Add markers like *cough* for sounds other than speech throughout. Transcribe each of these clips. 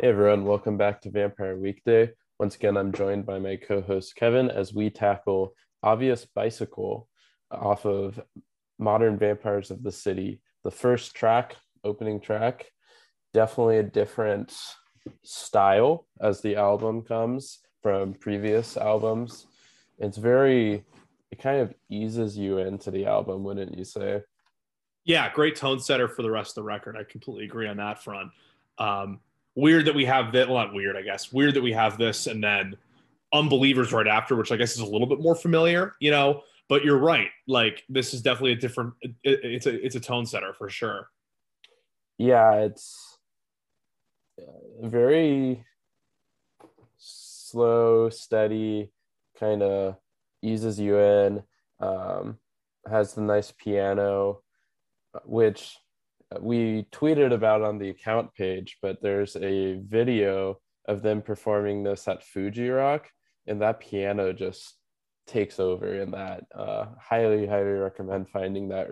Hey everyone, welcome back to Vampire Weekday. Once again, I'm joined by my co host Kevin as we tackle Obvious Bicycle off of Modern Vampires of the City. The first track, opening track, definitely a different style as the album comes from previous albums. It's very, it kind of eases you into the album, wouldn't you say? Yeah, great tone setter for the rest of the record. I completely agree on that front. Um, weird that we have that. Well, not weird, I guess. Weird that we have this and then Unbelievers right after, which I guess is a little bit more familiar, you know. But you're right. Like this is definitely a different. It, it's a it's a tone setter for sure. Yeah, it's very slow, steady, kind of eases you in. Um, has the nice piano, which we tweeted about on the account page, but there's a video of them performing this at Fuji Rock, and that piano just takes over in that. Uh, highly, highly recommend finding that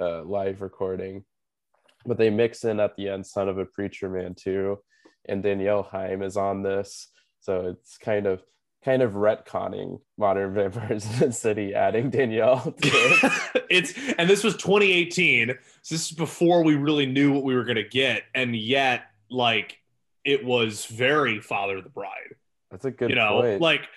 uh, live recording. But they mix in at the end "Son of a Preacher Man" too, and Danielle Haim is on this, so it's kind of kind of retconning modern *laughs* vampires in the city adding danielle *laughs* it. it's and this was 2018 so this is before we really knew what we were going to get and yet like it was very father of the bride that's a good you know point. like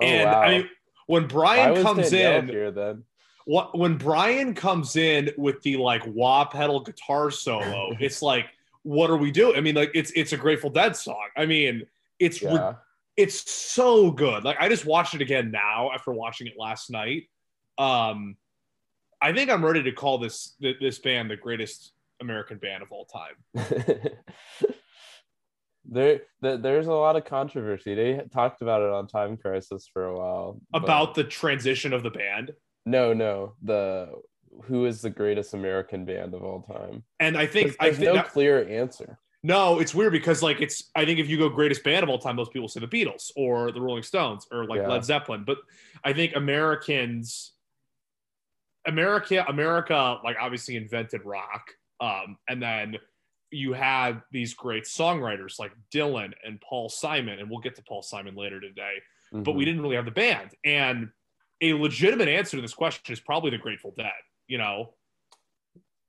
oh, and wow. i mean when brian comes danielle in here then what when brian comes in with the like wah pedal guitar solo *laughs* it's like what are we doing i mean like it's it's a grateful dead song i mean it's yeah it's so good. Like I just watched it again now after watching it last night. Um, I think I'm ready to call this this band the greatest American band of all time. *laughs* there, there's a lot of controversy. They talked about it on Time Crisis for a while. About the transition of the band. No, no, the who is the greatest American band of all time? And I think there's I think no that, clear answer. No, it's weird because like it's I think if you go greatest band of all time, most people say the Beatles or the Rolling Stones or like Yeah. Led Zeppelin. But I think Americans America America like obviously invented rock. Um, and then you had these great songwriters like Dylan and Paul Simon, and we'll get to Paul Simon later today, but we Mhm. didn't really have the band. And a legitimate answer to this question is probably the Grateful Dead, you know.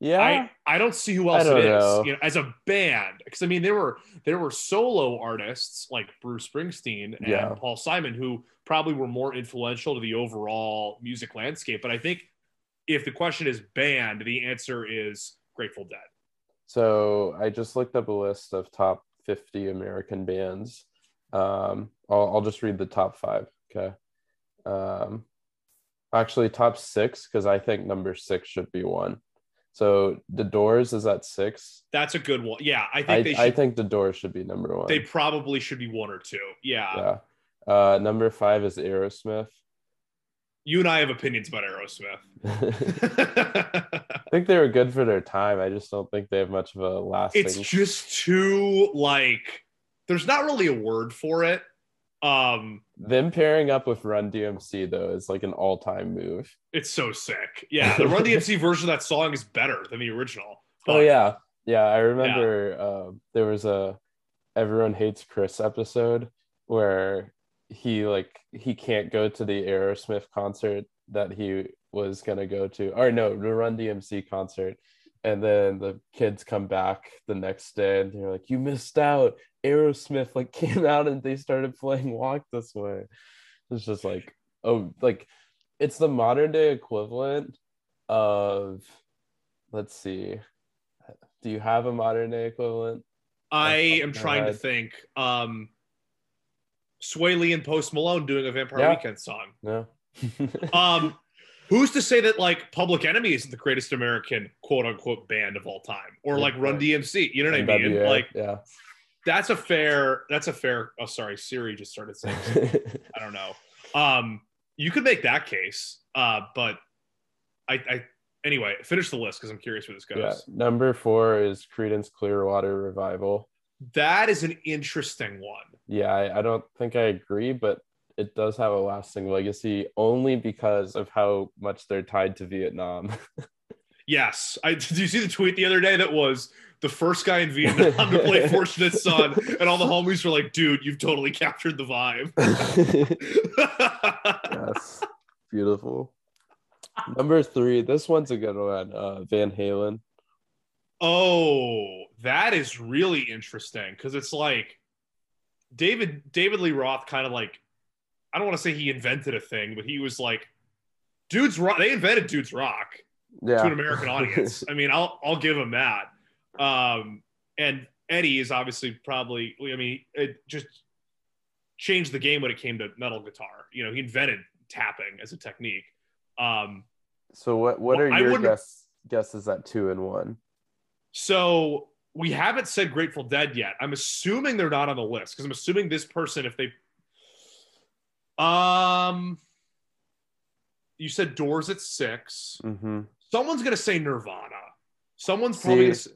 Yeah, I, I don't see who else it is know. you know as a band because I mean there were there were solo artists like Bruce Springsteen and Yeah. Paul Simon who probably were more influential to the overall music landscape but I think if the question is band the answer is Grateful Dead So I just looked up a list of top 50 American bands. Um, I'll, I'll just read the top five. Okay. Um, actually, top six, because I think number six should be one. So The Doors is at six. that's a good one yeah I think I, they should I think The Doors should be number one. they probably should be one or two yeah. yeah. Uh, number five is Aerosmith. you and I have opinions about Aerosmith *laughs* I think they were good for their time. I just don't think they have much of a lasting. it's just too like there's not really a word for it um Them pairing up with Run DMC though is like an all-time move. It's so sick. Yeah, the Run DMC *laughs* version of that song is better than the original. Oh yeah, yeah. I remember uh, there was a everyone hates Chris episode where he like he can't go to the Aerosmith concert that he was gonna go to, or no, the Run DMC concert, and then the kids come back the next day and they're like, "You missed out." Aerosmith like *laughs* came out and they started playing Walk This Way. It's just like oh, like it's the modern day equivalent of let's see do you have a modern day equivalent? I am trying to think. Um, Swae Lee and Post Malone doing a Vampire Yeah. Weekend song. No. *laughs* Um, who's to say that like Public Enemy isn't the greatest American quote unquote band of all time, or like Run DMC? You know what I mean? Like yeah. That's a fair. That's a fair. Oh, sorry, Siri just started saying. *laughs* I don't know. Um, you could make that case, uh, but I, I anyway finish the list because I'm curious where this goes. yeah. Number four is Creedence Clearwater Revival. That is an interesting one. Yeah, I, I don't think I agree, but it does have a lasting legacy only because of how much they're tied to Vietnam. *laughs* Yes, I *laughs* did. You see the tweet the other day that was the first guy in Vietnam to play *laughs* Fortunate Son, and all the homies were like, "Dude, you've totally captured the vibe." *laughs* *laughs* yes, beautiful. Number three, this one's a good one. Uh, Van Halen. oh, that is really interesting because it's like David David Lee Roth kind of like I don't want to say he invented a thing, but he was like, "Dudes rock." They invented dudes rock. Yeah, to an American audience. I mean, I'll I'll give him that. Um, and Eddie is obviously probably. I mean, it just changed the game when it came to metal guitar. You know, he invented tapping as a technique. Um, so what? What are your guess, guesses at two and one? so we haven't said Grateful Dead yet. I'm assuming they're not on the list because I'm assuming this person, if they, um, you said Doors at six. Mm-hmm. Someone's gonna say Nirvana. Someone's probably gonna say,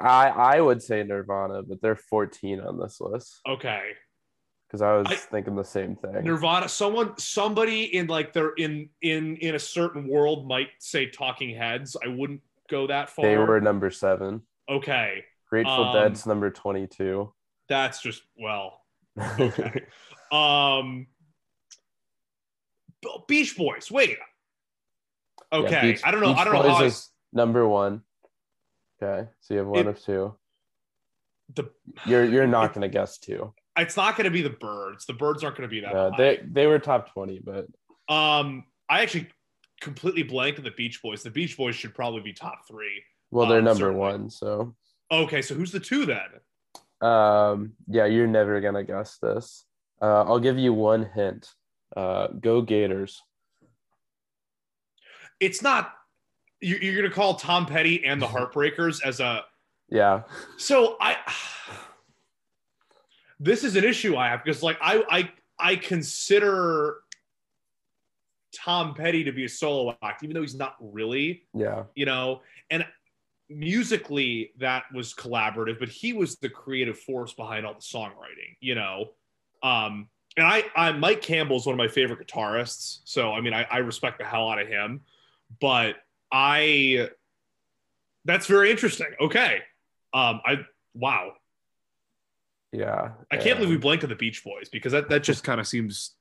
I I would say Nirvana, but they're 14 on this list okay. because I was I- thinking the same thing. Nirvana. Someone, somebody in like they're in in in a certain world might say Talking Heads. I wouldn't go that far. they were number seven. okay. Grateful Um, Dead's number 22. That's just well. Okay. *laughs* um, Beach Boys. Wait. Yeah, Okay. Beach- I don't know. Beach I don't know Boys how I, number one. Okay, so you have one It- of two. the. You're you're *sighs* not gonna guess two. It's not going to be the Byrds. The Byrds aren't going to be that. High. they they were top 20, but Um, I actually completely blanked at the Beach Boys. The Beach Boys should probably be top three. well, they're Um, number certainly. one. So Okay, so who's the two then? um, yeah, you're never gonna guess this. Uh, I'll give you one hint. Uh, go Gators. It's not. You- You're going to call Tom Petty and the *laughs* Heartbreakers as a. Yeah, So I. This is an issue I have because, like, I I I consider Tom Petty to be a solo act, even though he's not really. yeah, you know and musically that was collaborative but he was the creative force behind all the songwriting you know um and i i mike campbell's one of my favorite guitarists so i mean i, I respect the hell out of him but i that's very interesting okay um i wow yeah. i can't believe we blanked on the beach boys because that, that just kind of seems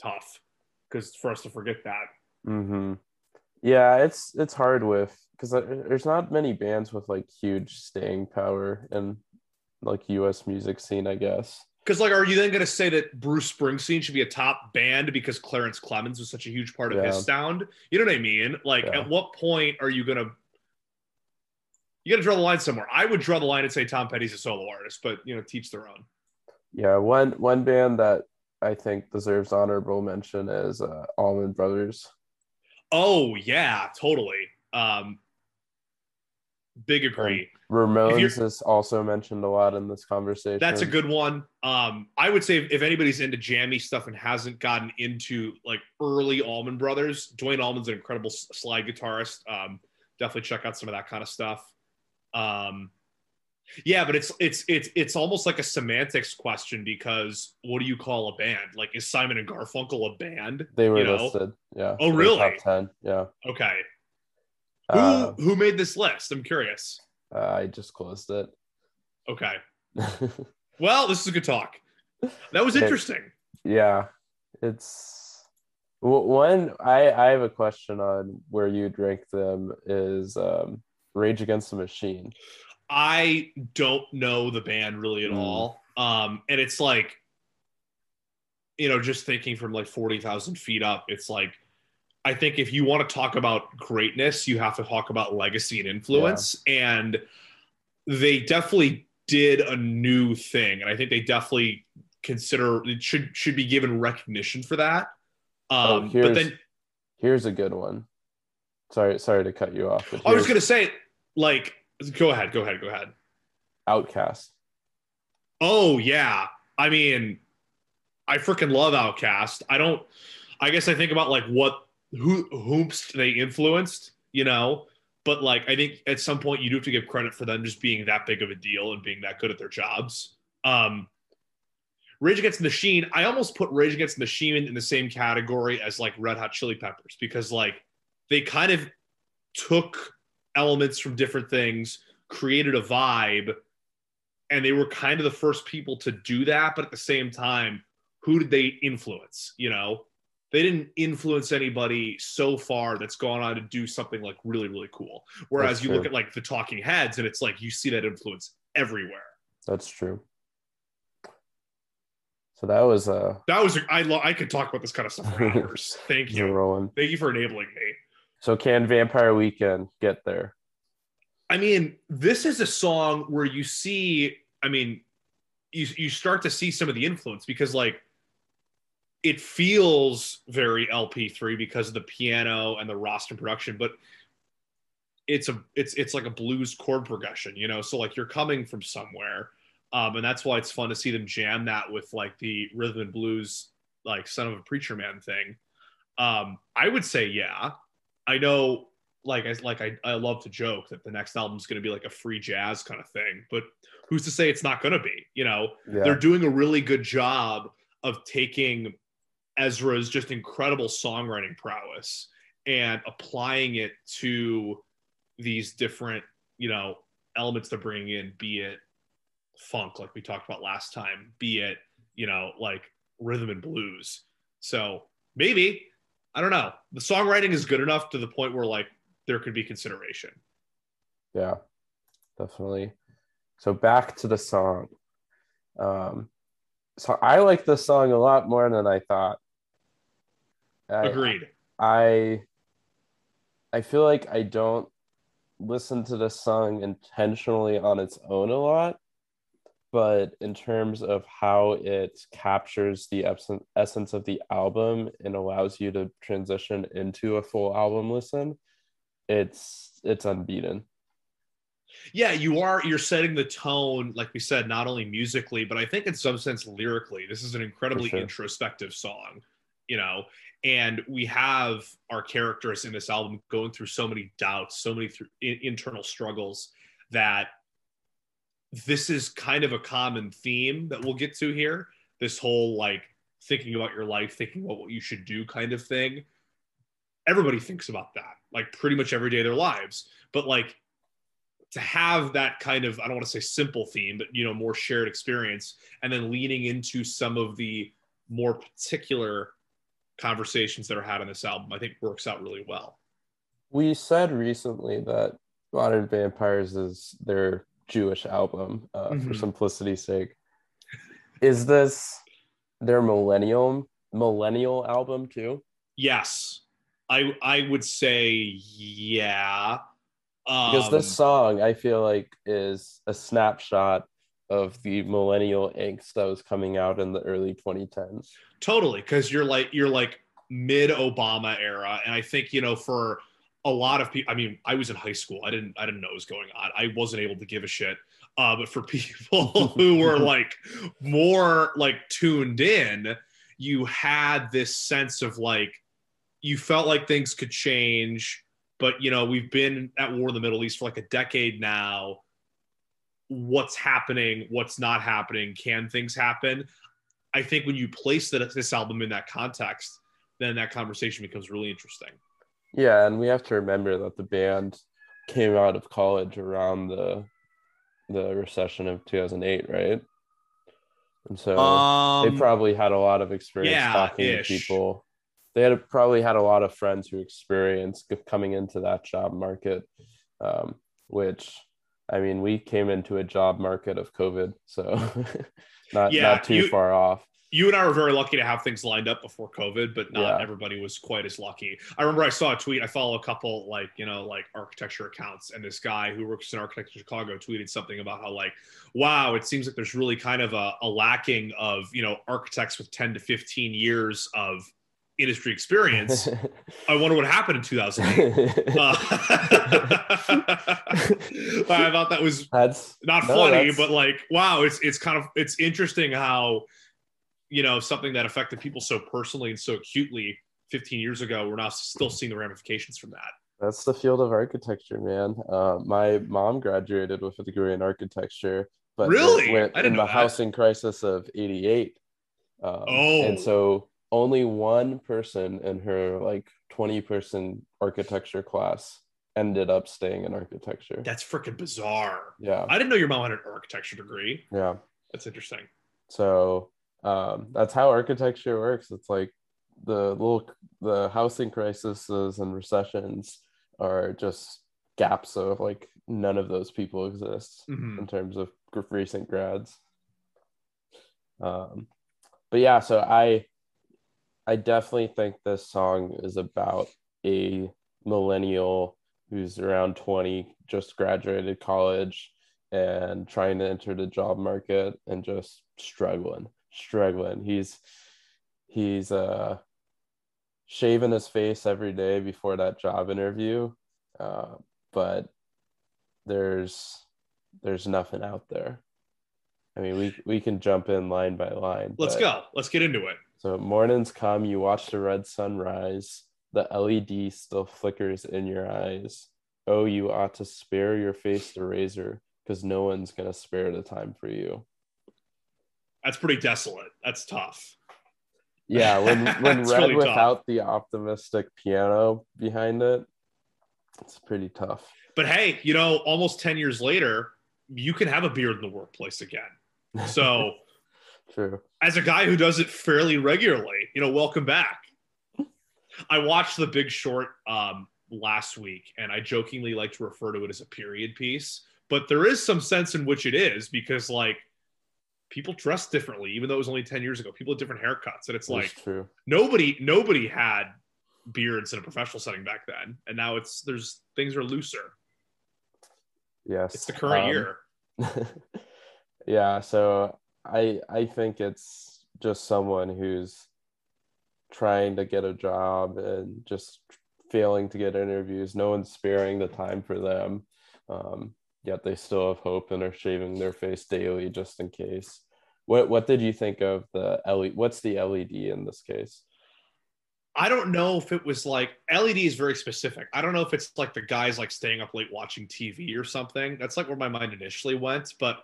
tough because for us to forget that Mm-hmm. Yeah, it's it's hard with because there's not many bands with like huge staying power in like U.S. music scene, I guess. Because, like, are you then going to say that Bruce Springsteen should be a top band because Clarence Clemons was such a huge part of his sound? You know what I mean? Like, Yeah. at what point are you going to? You got to draw the line somewhere. I would draw the line and say Tom Petty's a solo artist, but you know, teach their own. Yeah, one one band that I think deserves honorable mention is uh, Allman Brothers. Oh yeah, totally. Um, big agree. Ramones is also mentioned a lot in this conversation. That's a good one. Um, I would say if, anybody's into jammy stuff and hasn't gotten into like early Allman Brothers, Duane Allman's an incredible slide guitarist. Um, definitely check out some of that kind of stuff. Um, yeah, but it's it's it's it's almost like a semantics question because what do you call a band? Like, is Simon and Garfunkel a band? They were you know? listed. Yeah. Oh, really? Top ten. Yeah. Okay, who Uh, who made this list? I'm curious. uh, I just closed it. Okay, *laughs* well, this is a good talk. That was interesting. yeah, it's one. I I have a question on where you'd rank them. Is um, Rage Against the Machine? I don't know the band really at Mm. all. Um, and it's like, you know, just thinking from like 40,000 feet up, it's like, I think if you want to talk about greatness, you have to talk about legacy and influence. And they definitely did a new thing. And I think they definitely consider it should should be given recognition for that. Oh, Um, but here's- then Here's a good one. Sorry, sorry to cut you off. I was gonna say, like, go ahead, go ahead, go ahead. OutKast. Oh yeah. I mean, I freaking love OutKast. I don't I guess I think about like what who whoops they influenced, you know, but like I think at some point you do have to give credit for them just being that big of a deal and being that good at their jobs. Um Rage Against the Machine, I almost put Rage Against the Machine in the same category as like Red Hot Chili Peppers because like they kind of took elements from different things, created a vibe and they were kind of the first people to do that but at the same time who did they influence you know they didn't influence anybody so far that's gone on to do something like really really cool whereas That's you true. look at like the talking heads and it's like you see that influence everywhere That's true. So that was uh that was i lo- i could talk about this kind of stuff for *laughs* hours thank you rolling. thank you for enabling me So can Vampire Weekend get there? I mean, this is a song where you see, I mean, you you start to see some of the influence because like it feels very LP3 because of the piano and the Rostam production, but it's a it's it's like a blues chord progression, you know. So like you're coming from somewhere. Um, and that's why it's fun to see them jam that with like the rhythm and blues, like son of a preacher man thing. Um, I would say, yeah. I know like I like I, I love to joke that the next album's going to be like a free jazz kind of thing, but who's to say it's not going to be? You know, Yeah. they're doing a really good job of taking Ezra's just incredible songwriting prowess and applying it to these different, you know, elements they're bringing in, be it funk, like we talked about last time, be it, you know, like rhythm and blues. So maybe, I don't know. The songwriting is good enough to the point where like there could be consideration. Yeah, definitely. So back to the song. Um, so I like this song a lot more than I thought. I, Agreed. I I feel like I don't listen to this song intentionally on its own a lot, but in terms of how it captures the essence essence of the album and allows you to transition into a full album listen, it's it's unbeaten. Yeah, you are. You're setting the tone, like we said, not only musically, but I think in some sense lyrically. This is an incredibly sure. introspective song, you know. And we have our characters in this album going through so many doubts, so many th- internal struggles that this is kind of a common theme that we'll get to here. This whole like thinking about your life, thinking about what you should do kind of thing. Everybody thinks about that, like pretty much every day of their lives. But like to have that kind of I don't want to say simple theme, but you know more shared experience, and then leaning into some of the more particular conversations that are had on this album, I think works out really well. We said recently that Modern Vampires is their Jewish album uh, for Mhm. simplicity's sake. Is this their millennium millennial album too? Yes, I I would say yeah. Um, Because this song, I feel like, is a snapshot of the millennial angst that was coming out in the early 2010s. totally because you're like you're like mid Obama era, and I think you know for a lot of people. I mean, I was in high school. I didn't I didn't know what was going on. I wasn't able to give a shit. Uh, but for *laughs* people who were *laughs* like more like tuned in, you had this sense of like you felt like things could change. But you know, we've been at war in the Middle East for like a decade now. What's happening? What's not happening? Can things happen? I think when you place that this album in that context, then that conversation becomes really interesting. Yeah, and we have to remember that the band came out of college around the the recession of 2008, right? And so they probably had a lot of experience Um, yeah, talking ish. to people. They had probably had a lot of friends who experienced coming into that job market, um, which I mean, we came into a job market of COVID, so *laughs* not Yeah, not too you- far off. you and I were very lucky to have things lined up before COVID, but not Yeah. everybody was quite as lucky. I remember I saw a tweet. I follow a couple like you know like architecture accounts, and this guy who works in architecture Chicago tweeted something about how like, wow, it seems like there's really kind of a, a lacking of you know architects with 10 to 15 years of industry experience. *laughs* I wonder what happened in 2008. *laughs* Uh, *laughs* I thought that was That's not No, funny, that's- but like, wow, it's it's kind of it's interesting how you know something that affected people so personally and so acutely 15 years ago, we're now still seeing the ramifications from that. That's the field of architecture, man. Uh, my mom graduated with a degree in architecture, but Really? went I didn't in the that. housing crisis of '88. Um, Oh. and so only one person in her like 20 person architecture class ended up staying in architecture. That's freaking bizarre. Yeah. I didn't know your mom had an architecture degree. Yeah. That's interesting. So um, that's how architecture works. It's like the little the housing crises and recessions are just gaps of like none of those people exist Mhm. in terms of recent grads. Um, but yeah, so I I definitely think this song is about a millennial who's around 20, just graduated college and trying to enter the job market and just struggling, struggling. He's he's uh shaving his face every day before that job interview. Uh, but there's there's nothing out there. I mean, we we can jump in line by line. Let's go. Let's get into it. So mornings come, you watch the red sun rise. The LED still flickers in your eyes. Oh, you ought to spare your face the razor, because no one's gonna spare the time for you. That's pretty desolate. That's tough. Yeah, when *laughs* when read really tough. without the optimistic piano behind it, it's pretty tough. But hey, you know, almost 10 years later, you can have a beard in the workplace again. So, *laughs* True. as a guy who does it fairly regularly, you know, welcome back. I watched The Big Short um, last week, and I jokingly like to refer to it as a period piece, but there is some sense in which it is because, like, people dress differently, even though it was only 10 years ago. People had different haircuts, and it's It's like true. nobody nobody had beards in a professional setting back then, and now it's there's things are looser. Yes. It's the current Um, year. *laughs* yeah so i i think it's just someone who's trying to get a job and just failing to get interviews no one's sparing the time for them um, yet they still have hope and are shaving their face daily just in case what what did you think of the led what's the led in this case I don't know if it was like LED is very specific. I don't know if it's like the guys like staying up late watching TV or something. That's like where my mind initially went. But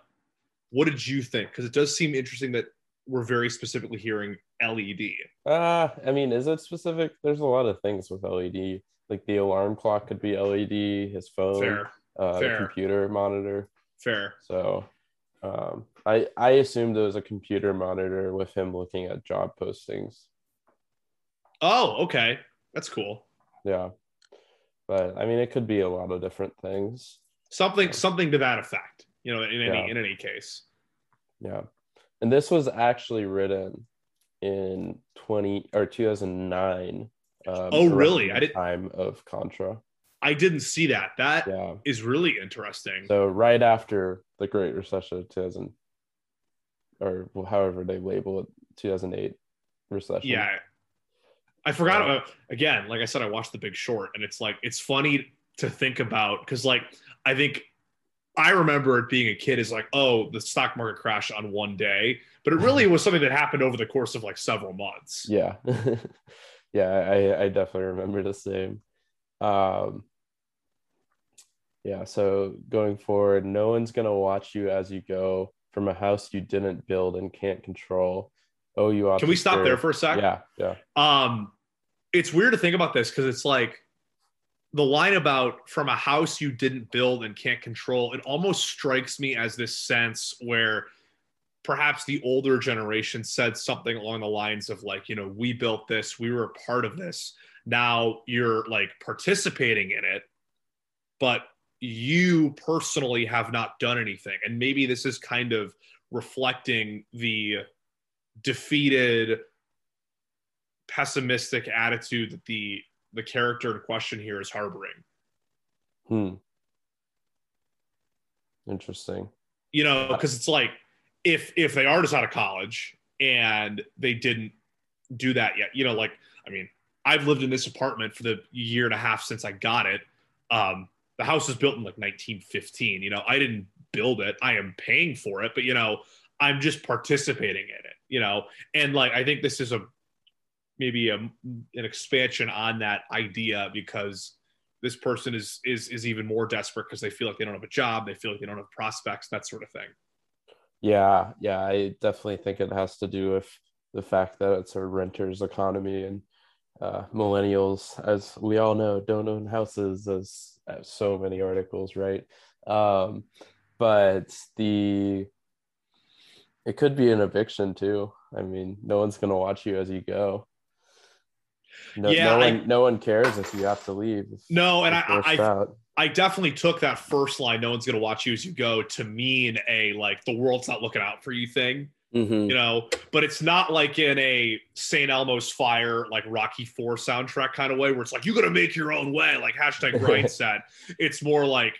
what did you think? Because it does seem interesting that we're very specifically hearing LED. uh i mean is it specific there's a lot of things with led like the alarm clock could be led his phone Fair, uh, Fair. computer monitor fair. So um, I I assumed it was a computer monitor with him looking at job postings. Oh, okay, that's cool. Yeah, but I mean, it could be a lot of different things. Something, something to that effect. You know, in any Yeah. in any case. Yeah, and this was actually written in twenty or two thousand nine. Um, Oh, really? I did- time of Contra. I didn't see that. That is Yeah, really interesting. so right after the Great Recession of two thousand, or however they label it, two thousand eight recession. Yeah. I forgot about again, like I said, I watched The Big Short, and it's like it's funny to think about because like I think I remember it being a kid is like, oh, the stock market crashed on one day, but it really was something that happened over the course of like several months. yeah. *laughs* Yeah I, I definitely remember the same. Um yeah so going forward no one's gonna watch you as you go. From a house you didn't build and can't control oh you ought Can we stop there for a sec? yeah yeah. Um, it's weird to think about this because it's like the line about from a house you didn't build and can't control. It almost strikes me as this sense where perhaps the older generation said something along the lines of like, you know, we built this, we were a part of this. Now you're like participating in it, but you personally have not done anything. And maybe this is kind of reflecting the defeated pessimistic attitude that the the character in question here is harboring. hmm interesting You know, because it's like if if they are just out of college and they didn't do that yet, you know, like I mean, I've lived in this apartment for the year and a half since I got it. Um, the house was built in like 1915. You know, I didn't build it. I am paying for it, but you know, I'm just participating in it. You know, and like I think this is a maybe a, an expansion on that idea because this person is is is even more desperate because they feel like they don't have a job, they feel like they don't have prospects, that sort of thing. yeah yeah i definitely think it has to do with the fact that it's a renter's economy and uh, millennials as we all know don't own houses as have so many articles, right? Um, but the it could be an eviction too. I mean, no one's gonna watch you as you go. No, Yeah, no I- one, no one cares if you have to leave. No, and I, I. I definitely took that first line, no one's going to watch you as you go, to mean a like the world's not looking out for you thing, Mhm. you know? But it's not like in a St. Elmo's Fire, like Rocky Four soundtrack kind of way where it's like, you got to make your own way, like hashtag *laughs* grind set. It's more like,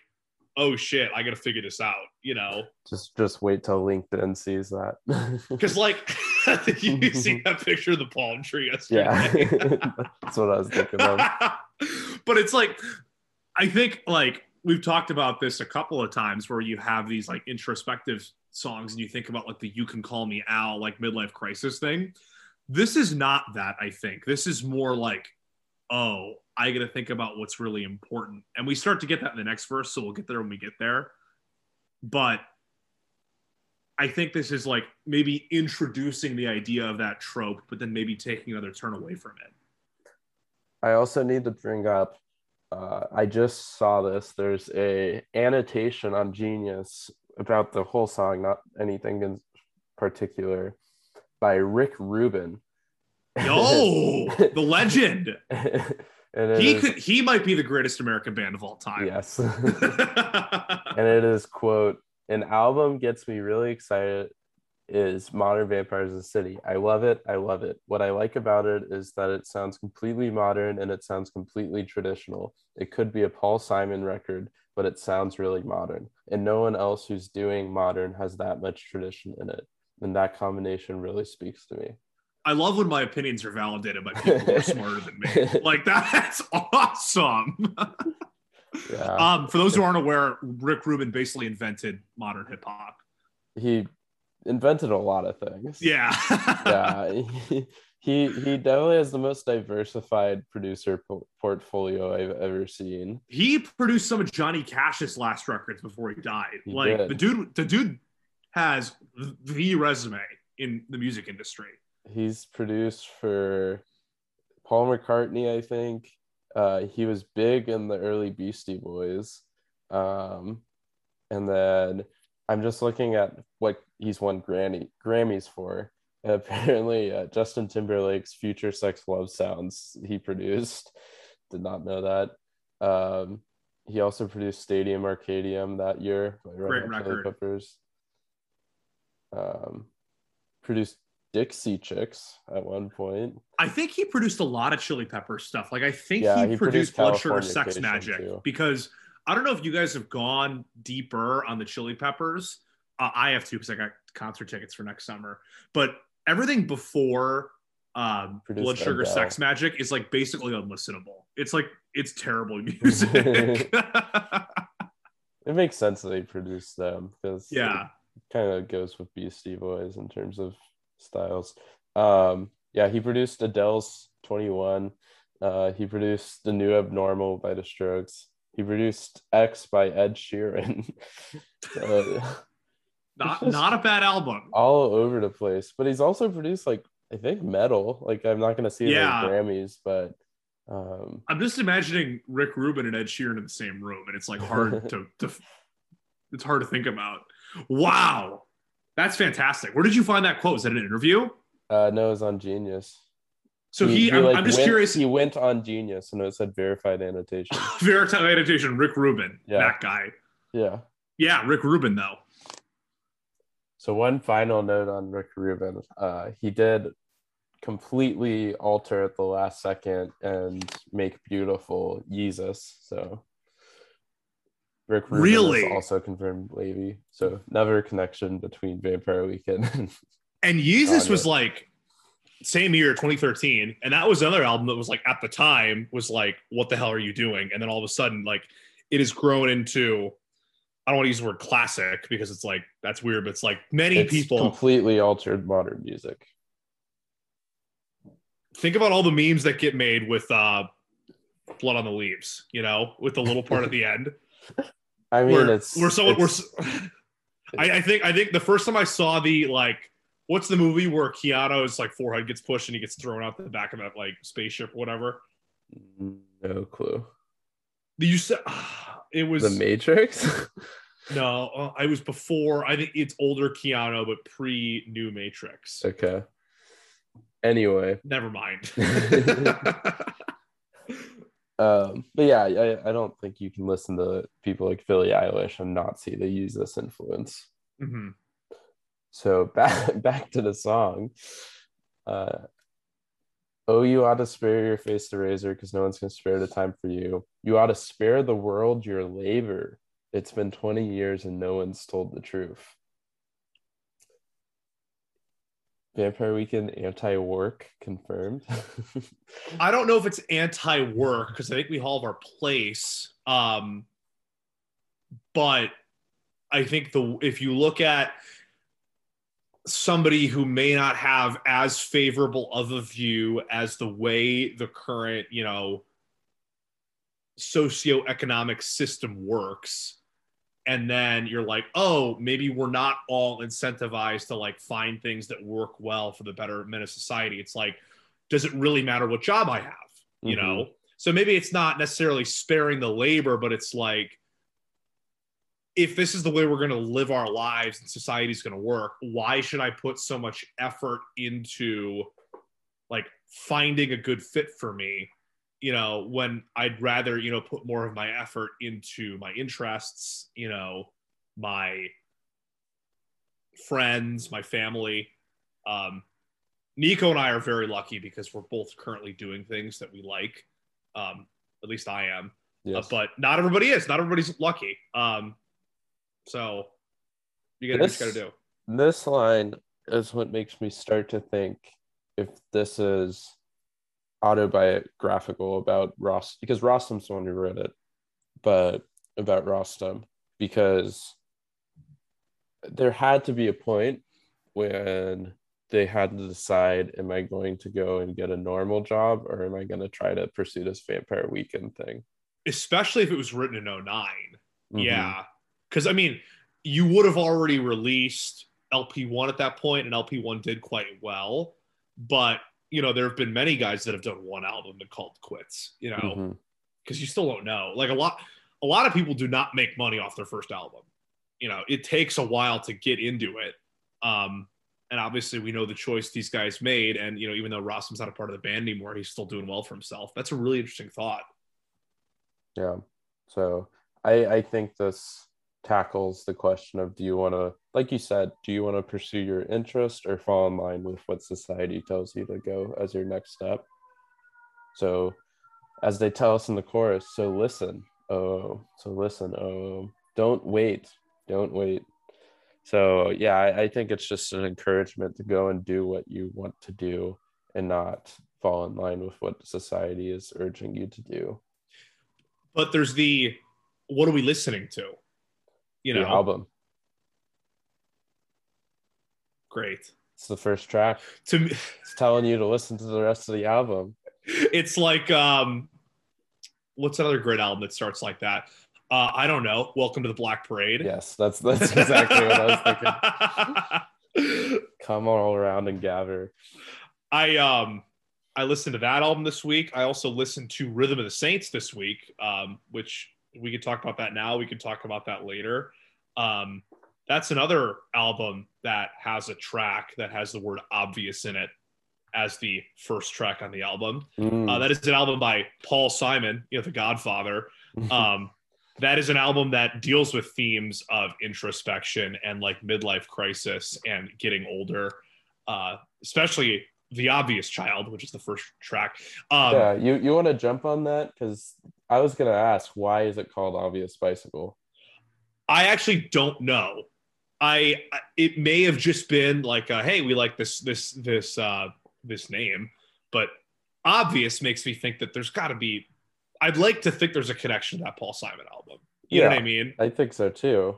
oh shit, I got to figure this out, you know? Just just wait till LinkedIn sees that. *laughs* Because like, *laughs* you see *laughs* that picture of the palm tree yesterday. yeah, that's what I was thinking of. but it's like I think like we've talked about this a couple of times where you have these like introspective songs and you think about like the you can call me Al like midlife crisis thing. This is not that I think. This is more like oh, I got to think about what's really important. And we start to get that in the next verse, so we'll get there when we get there. But I think this is like maybe introducing the idea of that trope, but then maybe taking another turn away from it. I also need to bring up. Uh, I just saw this. There's a annotation on Genius about the whole song, not anything in particular, by Rick Rubin. Yo, *laughs* the legend. *laughs* and it He is- could he might be the greatest American band of all time. yes, *laughs* and it is quote an album gets me really excited is modern vampires of the city. I love it. I love it. What i like about it is that it sounds completely modern and it sounds completely traditional. It could be a paul simon record but it sounds really modern. And no one else who's doing modern has that much tradition in it. And that combination really speaks to me I love when my opinions are validated by people who are *laughs* smarter than me. Like that's *laughs* awesome. yeah Um, for those who aren't aware, Rick Rubin basically invented modern hip hop. he invented a lot of things Yeah. yeah he, he he definitely has the most diversified producer po- portfolio i've ever seen he produced some of Johnny Cash's last records before he died. He like did. the dude, the dude has the resume in the music industry. He's produced for paul mccartney i think. Uh he was big in the early beastie boys. Um and then i'm just looking at what he's won granny grammys for. And *laughs* apparently uh, justin timberlake's future sex love sounds he produced. *laughs* Did not know that. Um he also produced stadium arcadium that year by Red Great Hot Chili record. peppers. Um produced dixie chicks at one point I think he produced a lot of Chili Pepper stuff. Like I think Yeah, he, he produced produced Blood Sugar Sex Magik too. because I don't know if you guys have gone deeper on the Chili Peppers. Uh, I have to because I got concert tickets for next summer. But everything before um, Blood Sugar. Sex Magik is like basically unlistenable. It's like it's terrible *laughs* music. *laughs* it makes sense that he produced them because yeah. kind of goes with Beastie Boys in terms of styles. Um, yeah, he produced Adele's 21. Uh, he produced The New Abnormal by The Strokes. He produced X by Ed Sheeran. So, *laughs* Not *laughs* not a bad album. all over the place. But he's also produced like I think metal. Like I'm not gonna see it Yeah. in Grammys, but um, I'm just imagining Rick Rubin and Ed Sheeran in the same room, and it's like hard *laughs* to, to it's hard to think about. Wow, that's fantastic. Where did you find that quote? Was that an interview? uh, no, was on Genius. So he, I'm, like, I'm just went- curious. He went on Genius and it said verified annotation. *laughs* Veritable annotation, Rick Rubin, Yeah. that guy. yeah. Yeah, Rick Rubin though. So one final note on Rick Rubin. Uh, he did completely alter at the last second and make beautiful Yeezus. So Rick Rubin Really? is also confirmed Levy. So never connection between Vampire Weekend. *laughs* and- And Yeezus was like same year, 2013, and that was another album that was like at the time was like, what the hell are you doing? And then all of a sudden, like, it has grown into. I don't want to use the word classic because it's like that's weird, but it's like many it's people completely altered modern music. think about all the memes that get made with uh blood on the leaves, you know, with the little part at the end. *laughs* I mean, where, it's where someone, where, it's- *laughs* I, think, I think the first time I saw the like, what's the movie where Keanu's like forehead gets pushed and he gets thrown out the back of that like spaceship or whatever? no clue. You said *sighs* it was The Matrix. *laughs* no, uh, I was before. I think it's older Keanu, but pre New Matrix. okay. Anyway, Never mind. *laughs* um, but yeah, I, I don't think you can listen to people like Billie Eilish and not see they use this influence. Mhm. So *laughs* back back to the song. Uh, oh, you ought to spare your face the razor because no one's gonna spare the time for you. You ought to spare the world your labor. It's been 20 years and no one's told the truth. Vampire Weekend anti-work confirmed. *laughs* I don't know if it's anti-work because I think we all have our place. Um, but I think the if you look at somebody who may not have as favorable of a view as the way the current, you know, socioeconomic system works, and then you're like, oh, maybe we're not all incentivized to like find things that work well for the betterment of society. It's like, does it really matter what job I have? You Mhm. know? So maybe it's not necessarily sparing the labor, but it's like, if this is the way we're going to live our lives and society's going to work, why should I put so much effort into like finding a good fit for me? You know, when I'd rather, you know, put more of my effort into my interests, you know, my friends, my family. Um, Nico and I are very lucky because we're both currently doing things that we like. Um, at least I am. Uh, but not everybody is. Not everybody's lucky. Um, so you gotta what you This- gotta do. this line is what makes me start to think if this is autobiographical about Ross because Rostam's the one who wrote it, but about Rostam because there had to be a point when they had to decide am I going to go and get a normal job or am I going to try to pursue this vampire weekend thing? Especially if it was written in 9 Mhm. Yeah. Because I mean, you would have already released LP1 at that point, and LP1 did quite well. But you know, there have been many guys that have done one album and called quits, you know, because you still don't know. Like a lot a lot of people do not make money off their first album. You know, it takes a while to get into it. Um, and obviously we know the choice these guys made. And you know, even though Rostam's not a part of the band anymore, he's still doing well for himself. That's a really interesting thought. Yeah. So I I think this tackles the question of do you want to like you said, do you want to pursue your interest or fall in line with what society tells you to go as your next step? So as they tell us in the chorus, so listen, oh, so listen, oh, don't wait, don't wait. So yeah, I, I think it's just an encouragement to go and do what you want to do and not fall in line with what society is urging you to do. But there's the what are we listening to? You the album. great. It's the first track. To me, It's telling you to listen to the rest of the album. it's like um what's another great album that starts like that? Uh, I don't know. Welcome to the Black Parade. Yes, that's that's exactly what I was thinking. *laughs* Come all around and gather. I um I listened to that album this week. I also listened to Rhythm of the Saints this week, um, which we could talk about that now. We could talk about that later. Um, that's another album that has a track that has the word obvious in it as the first track on the album. Mm. Uh, that is an album by Paul Simon, you know, the Godfather. *laughs* Um, that is an album that deals with themes of introspection and like midlife crisis and getting older, uh, especially the obvious child, which is the first track. Um, yeah, you you want to jump on that because I was gonna ask why is it called Obvious Bicycle? I actually don't know. I it may have just been like, uh, hey, we like this this this uh, this name, but obvious makes me think that there's got to be. I'd like to think there's a connection to that Paul Simon album. You know what I mean? I think so too.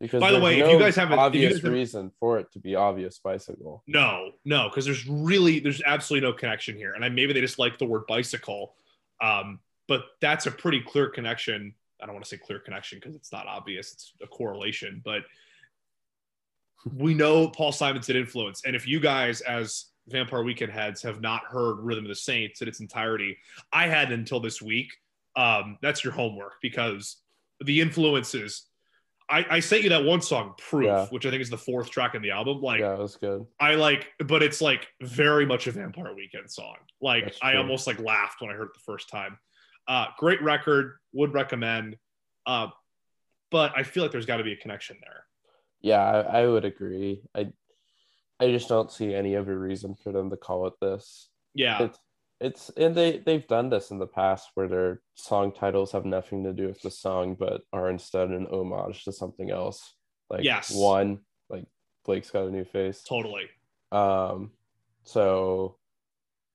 Because By the way, if you guys have an obvious haven't- reason for it to be Obvious Bicycle. No, no, because there's really there's absolutely no connection here, and I, maybe they just like the word bicycle, um, but that's a pretty clear connection. I don't want to say clear connection because it's not obvious; it's a correlation. But we know Paul Simon's an influence, and if you guys, as Vampire Weekend heads, have not heard Rhythm of the Saints in its entirety, I had until this week. Um, that's your homework because the influences. I, I sent you that one song, Proof, Yeah. which I think is the fourth track in the album. Like, yeah, was good. I like, but it's like very much a Vampire Weekend song. Like, I almost like laughed when I heard it the first time. Uh, great record, would recommend. Uh, but I feel like there's got to be a connection there. Yeah, I, I would agree. I I just don't see any other reason for them to call it this. Yeah, It's it's and they they've done this in the past where their song titles have nothing to do with the song but are instead an homage to something else. Like Yes. one, like Blake's got a new face. totally. Um so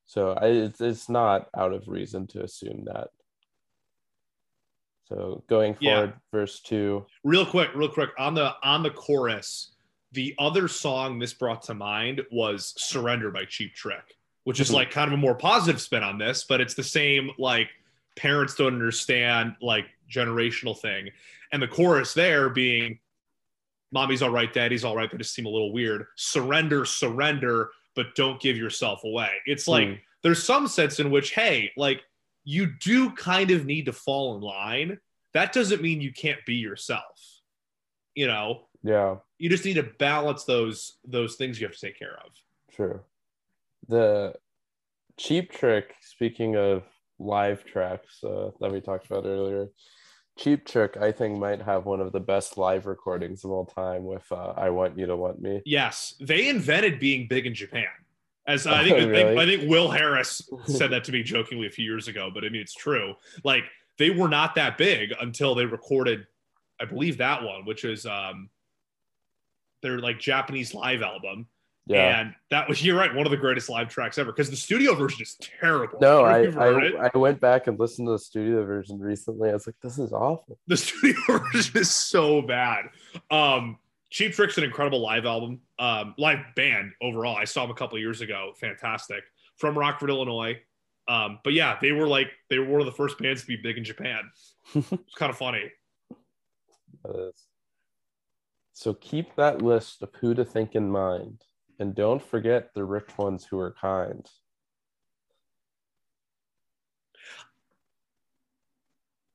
so I it's, it's not out of reason to assume that. So going Yeah. forward, verse two. real quick real quick on the on the chorus the other song this brought to mind was surrender by cheap trick which is Mhm. like kind of a more positive spin on this but it's the same like parents don't understand like generational thing and the chorus there being mommy's all right daddy's all right they just seem a little weird surrender surrender but don't give yourself away it's like Hmm. there's some sense in which hey like you do kind of need to fall in line that doesn't mean you can't be yourself you know Yeah. you just need to balance those those things you have to take care of True. The Cheap Trick, speaking of live tracks uh, that we talked about earlier, Cheap Trick, I think, might have one of the best live recordings of all time with uh, I Want You to Want Me. yes they invented being big in japan as i *laughs* think, I, think really? I think will harris *laughs* said that to me jokingly a few years ago but i mean it's true like they were not that big until they recorded i believe that one which is um their like japanese live album Yeah. And that was you're right, one of the greatest live tracks ever because the studio version is terrible. no, *laughs* I, if you've heard it. I, I went back and listened to the studio version recently. I was like, this is awful. the *laughs* studio version is so bad. Um, Cheap Trick's an incredible live album, um, live band overall. I saw them a couple of years ago. Fantastic from Rockford, Illinois. Um, but yeah, they were like they were one of the first bands to be big in Japan. *laughs* It's kind of funny. That is. So keep that list of who to think in mind, and don't forget the rich ones who are kind.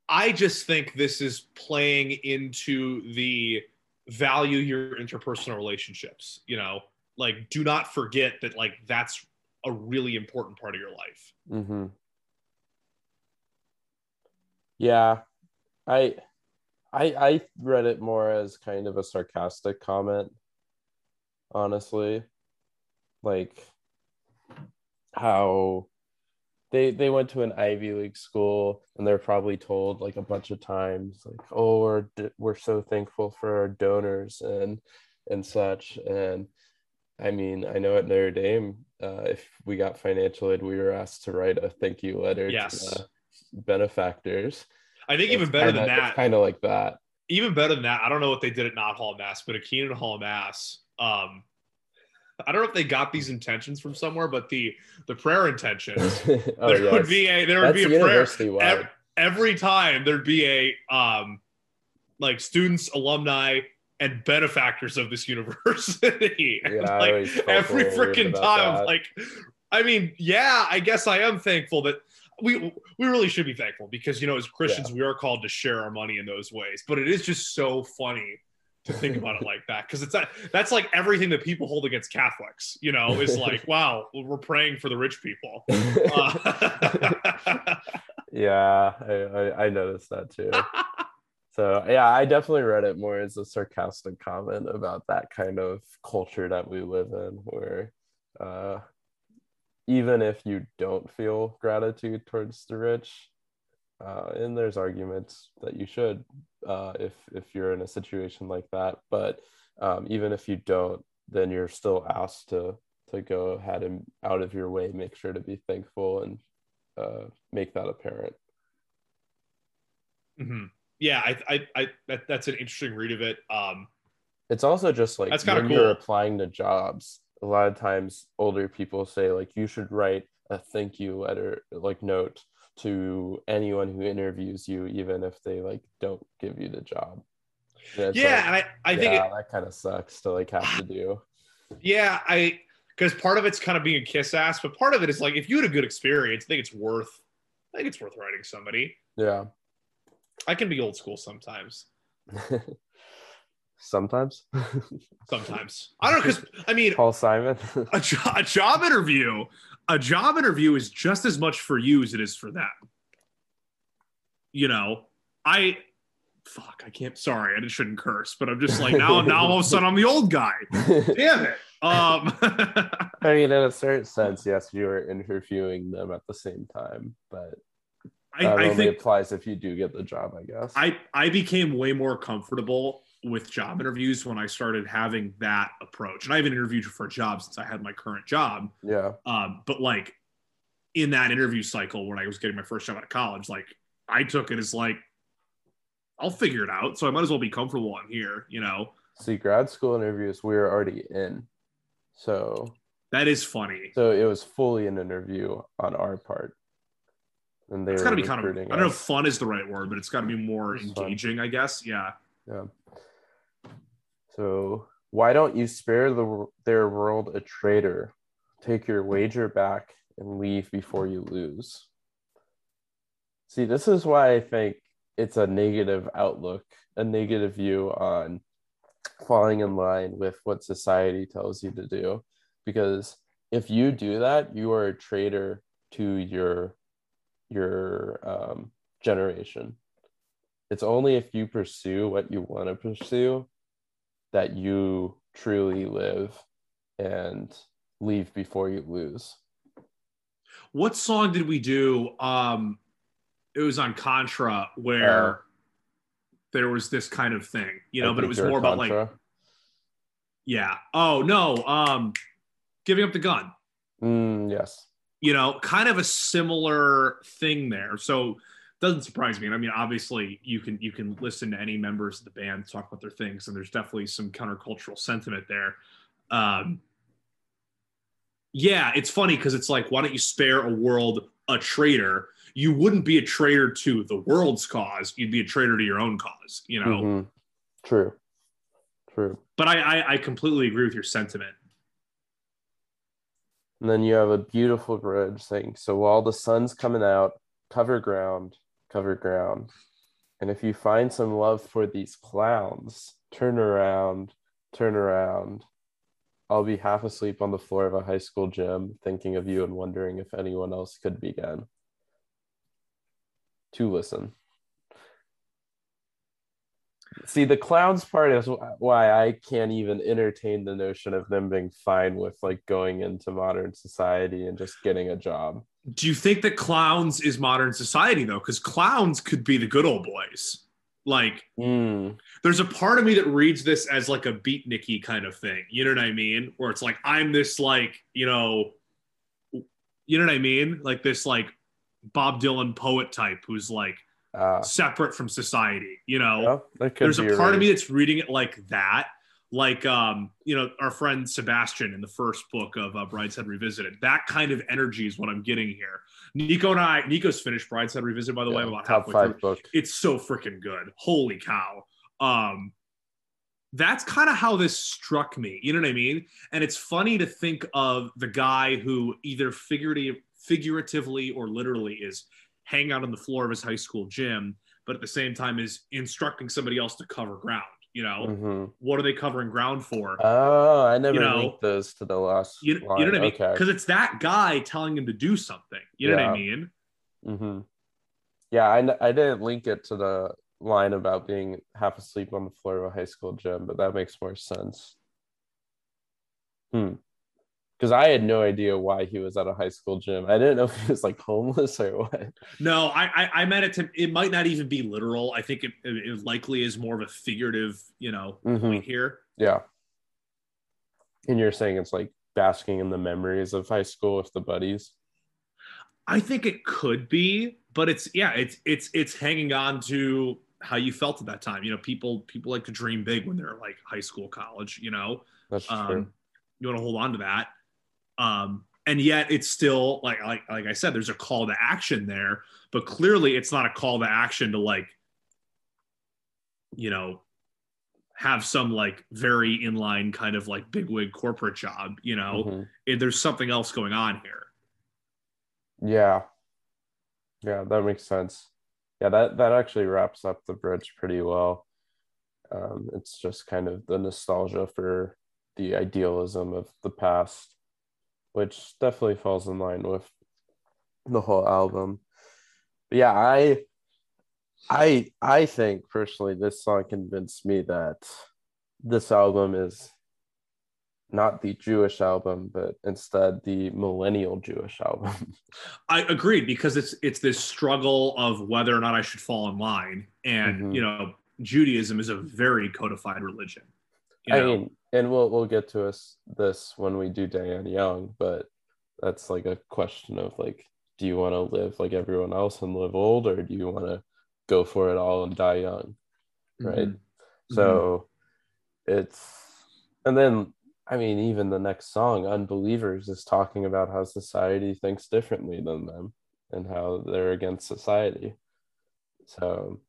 I just think this is playing into the value your interpersonal relationships. You know, like do not forget that like that's a really important part of your life. Mm-hmm. Yeah, I, I, I read it more as kind of a sarcastic comment. Honestly, like how they they went to an Ivy League school and they're probably told like a bunch of times like, oh, we're we're so thankful for our donors and and such and. I mean, I know at Notre Dame, uh, if we got financial aid, we were asked to write a thank you letter Yes. to benefactors. I think even better than that, kind of like that. even better than that, I don't know what they did at Knott Hall Mass, but at Keenan Hall Mass, um, I don't know if they got these intentions from somewhere, but the the prayer intentions *laughs* oh, *laughs* there yes. would be a there would That's be a prayer university wide. ev- every time there'd be a um like students, alumni, and benefactors of this *laughs* university. Yeah, like always felt a every freaking time, that. like I mean, yeah, I guess I am thankful that we we really should be thankful because you know as Christians we are called to share our money in those ways. But it is just so funny to think about it *laughs* like that because it's that that's like everything that people hold against Catholics. You know, is *laughs* like wow, we're praying for the rich people. *laughs* Uh, yeah, I, I, I noticed that too. so yeah, I definitely read it more as a sarcastic comment about that kind of culture that we live in, where uh, even if you don't feel gratitude towards the rich, uh, and there's arguments that you should, uh, if if you're in a situation like that, but um, even if you don't, then you're still asked to to go ahead and out of your way, make sure to be thankful and uh, make that apparent. Mhm. Yeah, I, I, I that, that's an interesting read of it. Um, It's also just like That's when you're applying to jobs. A lot of times, older people say like you should write a thank you letter, like note to anyone who interviews you, even if they like don't give you the job. And yeah, like, and I, I think, it, that kind of sucks to like have to do. yeah, I because part of it's kind of being a kiss ass, but part of it is like if you had a good experience, I think it's worth, I think it's worth writing somebody. Yeah. I can be old school sometimes. *laughs* Sometimes. Sometimes I don't know because I mean Paul Simon. a, jo- a job interview a job interview is just as much for you as it is for them you know i fuck i can't sorry i shouldn't curse but i'm just like now *laughs* now all of a sudden i'm the old guy damn it um *laughs* I mean, in a certain sense, yes, you are interviewing them at the same time, but I, I only think applies if you do get the job, I guess. I I became way more comfortable with job interviews when I started having that approach. And I haven't interviewed for a job since I had my current job. yeah. Um, but like in that interview cycle when I was getting my first job out of college, like I took it as like I'll figure it out. So I might as well be comfortable on here, you know. See, grad school interviews we were already in, so That is funny. so it was fully an interview on our part, and they It's were got to be kind of I don't know if fun is the right word, but it's got to be more It's fun. engaging, I guess. Yeah. Yeah. So why don't you spare the their world a traitor? Take your wager back and leave before you lose. See, this is why I think it's a negative outlook, a negative view on falling in line with what society tells you to do. Because if you do that, you are a traitor to your your um, generation. It's only if you pursue what you want to pursue that you truly live and leave before you lose. What song did we do? Um, it was on Contra where Uh, there was this kind of thing, you know, I but it was more about like, yeah. Oh no, um, giving up the gun. Mm, yes. You know, kind of a similar thing there. So doesn't surprise me. And I mean, obviously, you can you can listen to any members of the band talk about their things, and there's definitely some countercultural sentiment there. Um, yeah, it's funny because it's like, why don't you spare a world a traitor? You wouldn't be a traitor to the world's cause; you'd be a traitor to your own cause. You know. Mhm. True. True. But I, I I completely agree with your sentiment. And then you have a beautiful bridge saying, So while the sun's coming out, cover ground, cover ground. And if you find some love for these clowns, turn around, turn around. I'll be half asleep on the floor of a high school gym, thinking of you and wondering if anyone else could begin. To listen. See, the clowns part is why I can't even entertain the notion of them being fine with like going into modern society and just getting a job. Do you think that clowns is modern society though? Because clowns could be the good old boys. Like, Mm, there's a part of me that reads this as like a beatniky kind of thing. You know what I mean? Where it's like I'm this like you know, you know what I mean? Like this like Bob Dylan poet type who's like uh, separate from society. You know? yeah, there's a part of me that's reading it like that like um you know our friend sebastian in the first book of uh, brideshead revisited that kind of energy is what i'm getting here nico and i nico's finished brideshead revisited by the way I'm about top halfway five through book. it's so freaking good holy cow um that's kind of how this struck me you know what i mean and it's funny to think of the guy who either figurative, figuratively or literally is hanging out on the floor of his high school gym but at the same time is instructing somebody else to cover ground you know Mhm. what are they covering ground for Oh, I never know, linked those to the last. you, you know what i mean Okay. because it's that guy telling him to do something you know what i Yeah. mean hmm Yeah, I didn't link it to the line about being half asleep on the floor of a high school gym, but that makes more sense. Hmm. Because I had no idea why he was at a high school gym. I didn't know if he was like homeless or what. No, I, I I meant it to. It might not even be literal. I think it, it, likely is more of a figurative, you know, Mhm. point here. Yeah. And you're saying it's like basking in the memories of high school with the buddies. I think it could be, but it's yeah, it's it's it's hanging on to how you felt at that time. You know, people people like to dream big when they're like high school, college. You know, That's true. um, you want to hold on to that. Um, and yet it's still like like like I said, there's a call to action there, but clearly it's not a call to action to like, you know, have some like very inline kind of like bigwig corporate job. You know, Mhm. It- there's something else going on here. Yeah. Yeah, that makes sense. yeah, that that actually wraps up the bridge pretty well. Um, it's just kind of the nostalgia for the idealism of the past, which definitely falls in line with the whole album. But yeah, I I I think personally this song convinced me that this album is not the Jewish album, but instead the millennial Jewish album. *laughs* I agreed because it's it's this struggle of whether or not I should fall in line, and mm-hmm. you know, Judaism is a very codified religion. You know? I mean, and we'll we'll get to us this when we do Diane Young, but that's like a question of like, do you want to live like everyone else and live old, or do you want to go for it all and die young, right? Mm-hmm. So mm-hmm. it's and then I mean, even the next song, Unbelievers, is talking about how society thinks differently than them and how they're against society. So,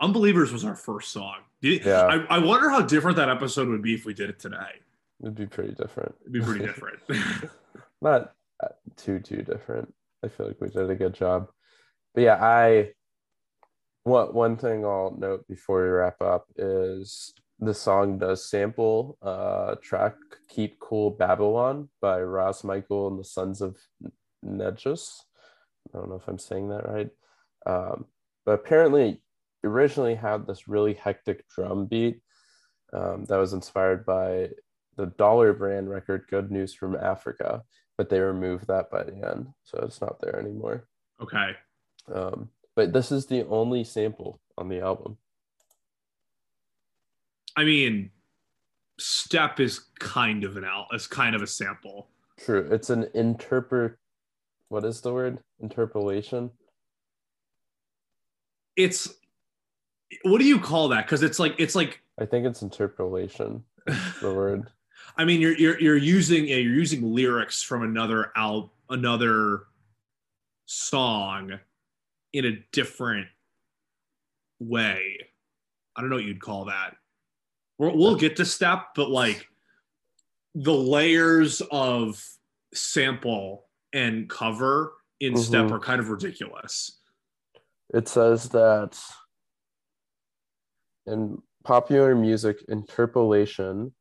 Unbelievers was our first song. yeah. I, I wonder how different that episode would be if we did it today. It'd be pretty different. It'd be pretty *laughs* different. *laughs* Not uh, too, too different. I feel like we did a good job. But yeah, I. What one thing I'll note before we wrap up is the song does sample uh track Keep Cool Babylon by Ras Michael and the Sons of Negus. I don't know if I'm saying that right. Um, but apparently originally had this really hectic drum beat um, that was inspired by the dollar brand record Good News from Africa, but they removed that by the end. So it's not there anymore. Okay. Um, but this is the only sample on the album. I mean, step is kind of an out is kind of a sample. True. It's an interpret what is the word? Interpolation. It's what do you call that? Because it's like it's like I think it's interpolation. the word. *laughs* I mean, you're you're you're using you're using lyrics from another al another song in a different way. I don't know what you'd call that we'll get to step, but like the layers of sample and cover in mm-hmm. step are kind of ridiculous. It says that in popular music, interpolation,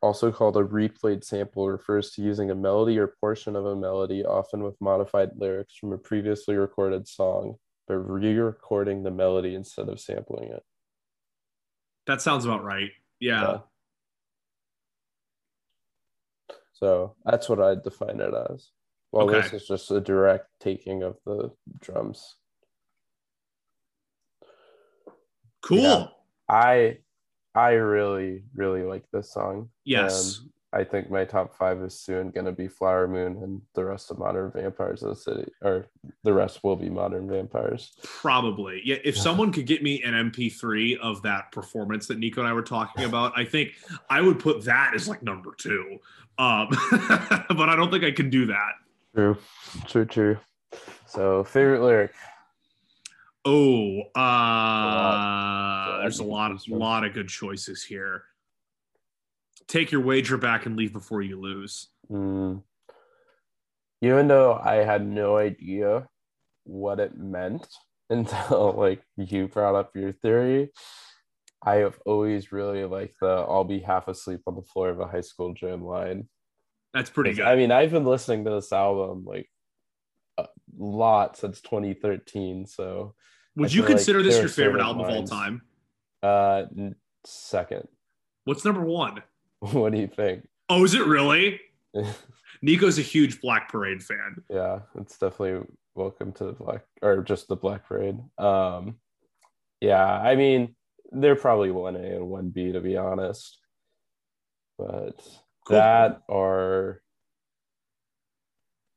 also called a replayed sample, refers to using a melody or portion of a melody, often with modified lyrics from a previously recorded song, but re recording the melody instead of sampling it. That sounds about right. Yeah. yeah. So that's what I define it as. Well, okay. this is just a direct taking of the drums. Cool. Yeah, I I really really like this song. Yes. I think my top five is soon going to be Flower Moon and the rest of Modern Vampires of the City, or the rest will be Modern Vampires. Probably. Yeah. If someone could get me an MP3 of that performance that Nico and I were talking *laughs* about, I think I would put that as like number two. Um, *laughs* but I don't think I can do that. True. True, true. So, favorite lyric? Oh, uh, there's a lot of, lot of good choices here take your wager back and leave before you lose. Mm. Even though I had no idea what it meant *laughs* until like you brought up your theory, I have always really liked the "I'll be half asleep on the floor of a high school gym" line. That's pretty good. I mean, I've been listening to this album like a lot since 2013. So, would you consider like this your favorite album lines. of all time? Uh, second. What's number one? *laughs* What do you think? Oh, is it really? *laughs* Nico's a huge Black Parade fan. Yeah, it's definitely welcome to the Black or just the Black Parade. Um, yeah, I mean they're probably one A and one B to be honest, but cool. that or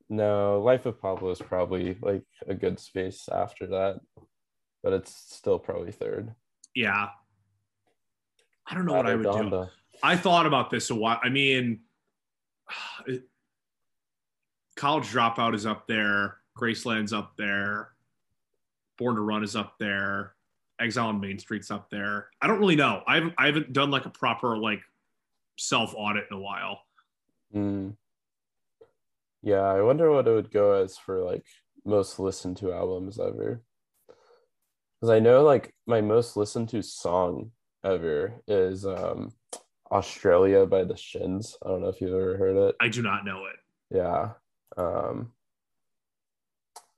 no, Life of Pablo is probably like a good space after that, but it's still probably third. Yeah, I don't know what I would do. I thought about this a while. I mean, *sighs* college dropout is up there. Graceland's up there. Born to Run is up there. Exile on Main Street's up there. I don't really know. I haven't I haven't done like a proper like self audit in a while. Mm. Yeah, I wonder what it would go as for like most listened to albums ever. Because I know like my most listened to song ever is um Australia by the Shins. I don't know if you've ever heard it. I do not know it. Yeah. Um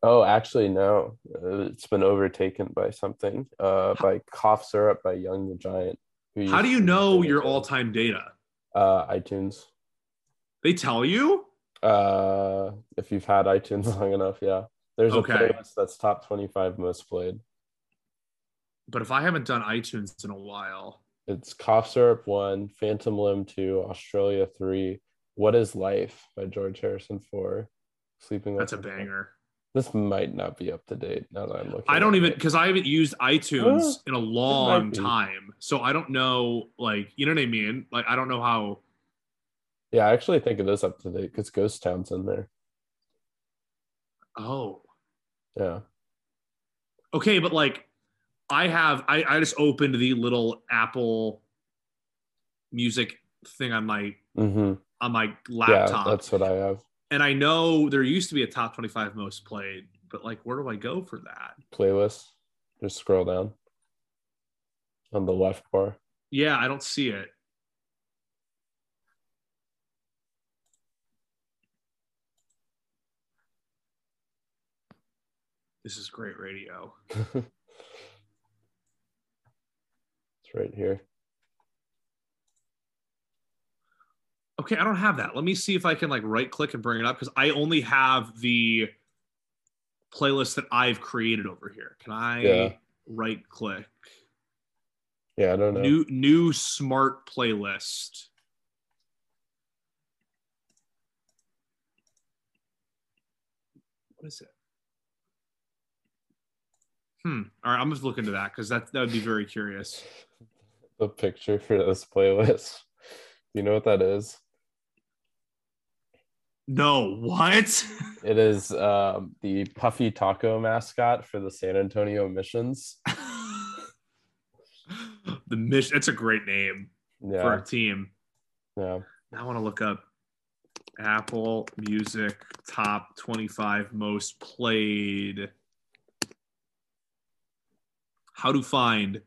Oh, actually no. It's been overtaken by something. Uh by Cough Syrup by Young the Giant. who How do you know your all-time data? uh iTunes. They tell you? Uh if you've had iTunes *laughs* long enough, yeah. There's Okay. a playlist that's top 25 most played. But if I haven't done iTunes in a while, It's Cough Syrup 1, Phantom Limb 2, Australia 3, What is Life by George Harrison 4, Sleeping that's a banger. This might not be up to date now that I'm looking. I don't even because I haven't used iTunes ah, in a long time, so I don't know. Like, you know what I mean? Like, I don't know how. Yeah, I actually think it is up to date because Ghost Town's in there. Oh, Yeah. okay, but like, I have. I I just opened the little Apple Music thing on my Mm-hmm. on my laptop. Yeah, that's what I have. and I know there used to be a top twenty-five most played, but like, where do I go for that? Playlist. Just scroll down on the left bar. Yeah, I don't see it. This is great radio. *laughs* right here. Okay, I don't have that. Let me see if I can like right click and bring it up because I only have the playlist that I've created over here. Can I Yeah. right click? Yeah, I don't know. New new smart playlist. What is it? Hmm. All right, I'm just looking to that because that that would be very curious. the picture for this playlist. You know what that is? No, what? It is um, the Puffy Taco mascot for the San Antonio Missions. *laughs* the mission. It's a great name for Yeah, a team. yeah. Now I want to look up Apple Music top 25 most played. How to find.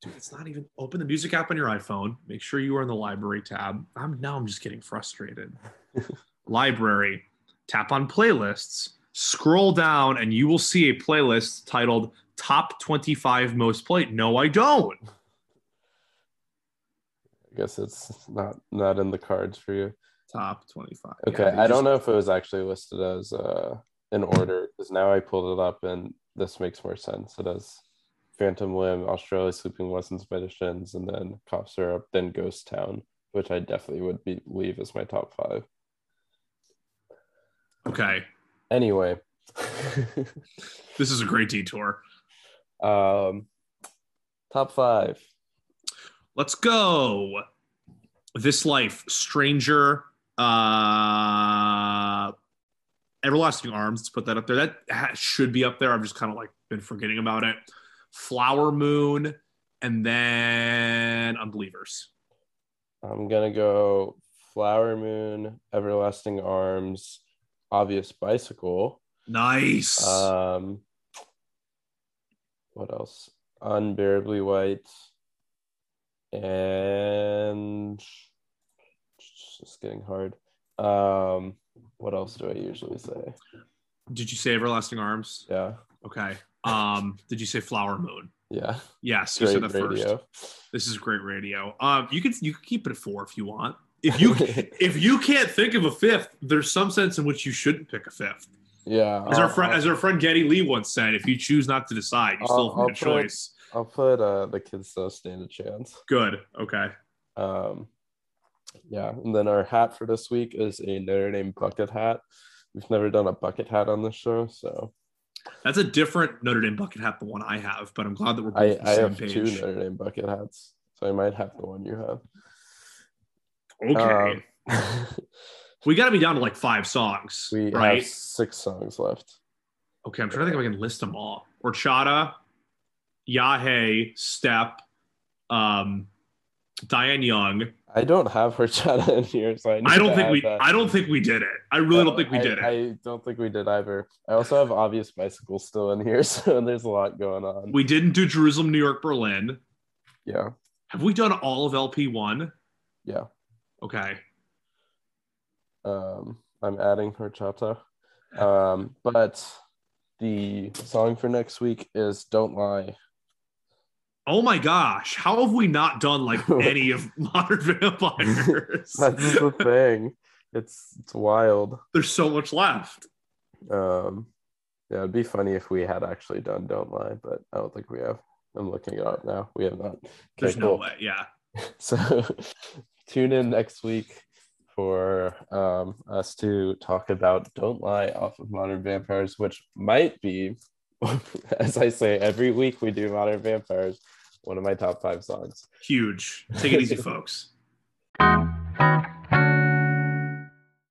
Dude, it's not even open the music app on your iPhone. Make sure you are in the library tab. I'm now I'm just getting frustrated. *laughs* library, tap on playlists, scroll down, and you will see a playlist titled Top 25 Most Played. No, I don't. I guess it's not not in the cards for you. Top 25. Okay, Yeah, I don't know if it was actually listed as uh, in order because now I pulled it up and this makes more sense. It has Phantom Limb, Australia Sleeping Lessons Shins, and then Cough Syrup, then Ghost Town, which I definitely would be, leave as my top five. Okay. Anyway, *laughs* This is a great detour. um, top five. Let's go. This Life, Stranger, uh, Everlasting Arms. Let's put that up there. That ha- should be up there. I've just kind of like been forgetting about it. Flower Moon, and then Unbelievers. I'm gonna go Flower Moon, Everlasting Arms, Obvious Bicycle. Nice. Um, what else? Unbearably White, and it's just getting hard. Um, what else do I usually say? Did you say Everlasting Arms? Yeah, Okay. Um, did you say Flower Moon? yeah. Yes, you Great said that first. radio. This is great radio. Um, you can you can keep it at four if you want. If *laughs* you if you can't think of a fifth, there's some sense in which you shouldn't pick a fifth. yeah, As our friend, I'll- as our friend Geddy Lee once said, if you choose not to decide, you still I'll- have a put- choice. I'll put uh the kids still stand a chance. Good. Okay. Um, yeah, and then our hat for this week is a Notre Dame bucket hat. We've never done a bucket hat on this show, so That's a different Notre Dame bucket hat than the one I have, but I'm glad that we're both I, on the I same have page. two Notre Dame bucket hats, so I might have the one you have. Okay. Um, *laughs* we got to be down to like five songs, we right? have six songs left. Okay, I'm trying to think if I can list them all. Horchata, Ya Hey, Step, um, Diane Young. I don't have her *laughs* chat in here, so I, I don't think we. That. I don't think we did it. I really don't think we I, did it. I don't think we did either. I also have obvious bicycle still in here, *laughs* so there's a lot going on. We didn't do Jerusalem, New York, Berlin. Yeah. Have we done all of LP one? Yeah. Okay. Um, I'm adding horchata. Um, but the song for next week is "Don't Lie." Oh my gosh! How have we not done like *laughs* any of Modern Vampires? *laughs* That's the thing. It's it's wild. There's so much left. Um, yeah, it'd be funny if we had actually done "Don't Lie," but I don't think we have. I'm looking it up now. We have not. Okay, There's no way. Yeah. *laughs* So tune in next week for um, us to talk about Don't Lie off of Modern Vampires, which might be, as I say, every week we do Modern Vampires, one of my top five songs. Huge. Take it easy, folks. *laughs*